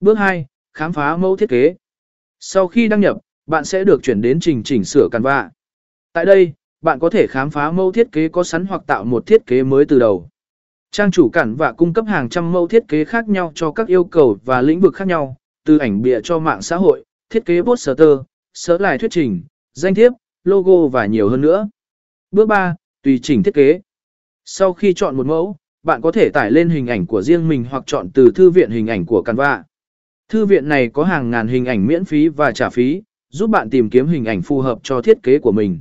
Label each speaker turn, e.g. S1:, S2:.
S1: Bước 2. Khám phá mẫu thiết kế. Sau khi đăng nhập, bạn sẽ được chuyển đến trình chỉnh sửa Canva. Tại đây, bạn có thể khám phá mẫu thiết kế có sẵn hoặc tạo một thiết kế mới từ đầu. Trang chủ cản và cung cấp hàng trăm mẫu thiết kế khác nhau cho các yêu cầu và lĩnh vực khác nhau, từ ảnh bìa cho mạng xã hội, thiết kế poster, sớ lại thuyết trình, danh thiếp, logo và nhiều hơn nữa. Bước 3. Tùy chỉnh thiết kế. Sau khi chọn một mẫu, bạn có thể tải lên hình ảnh của riêng mình hoặc chọn từ thư viện hình ảnh của Canva. Thư viện này có hàng ngàn hình ảnh miễn phí và trả phí, giúp bạn tìm kiếm hình ảnh phù hợp cho thiết kế của mình.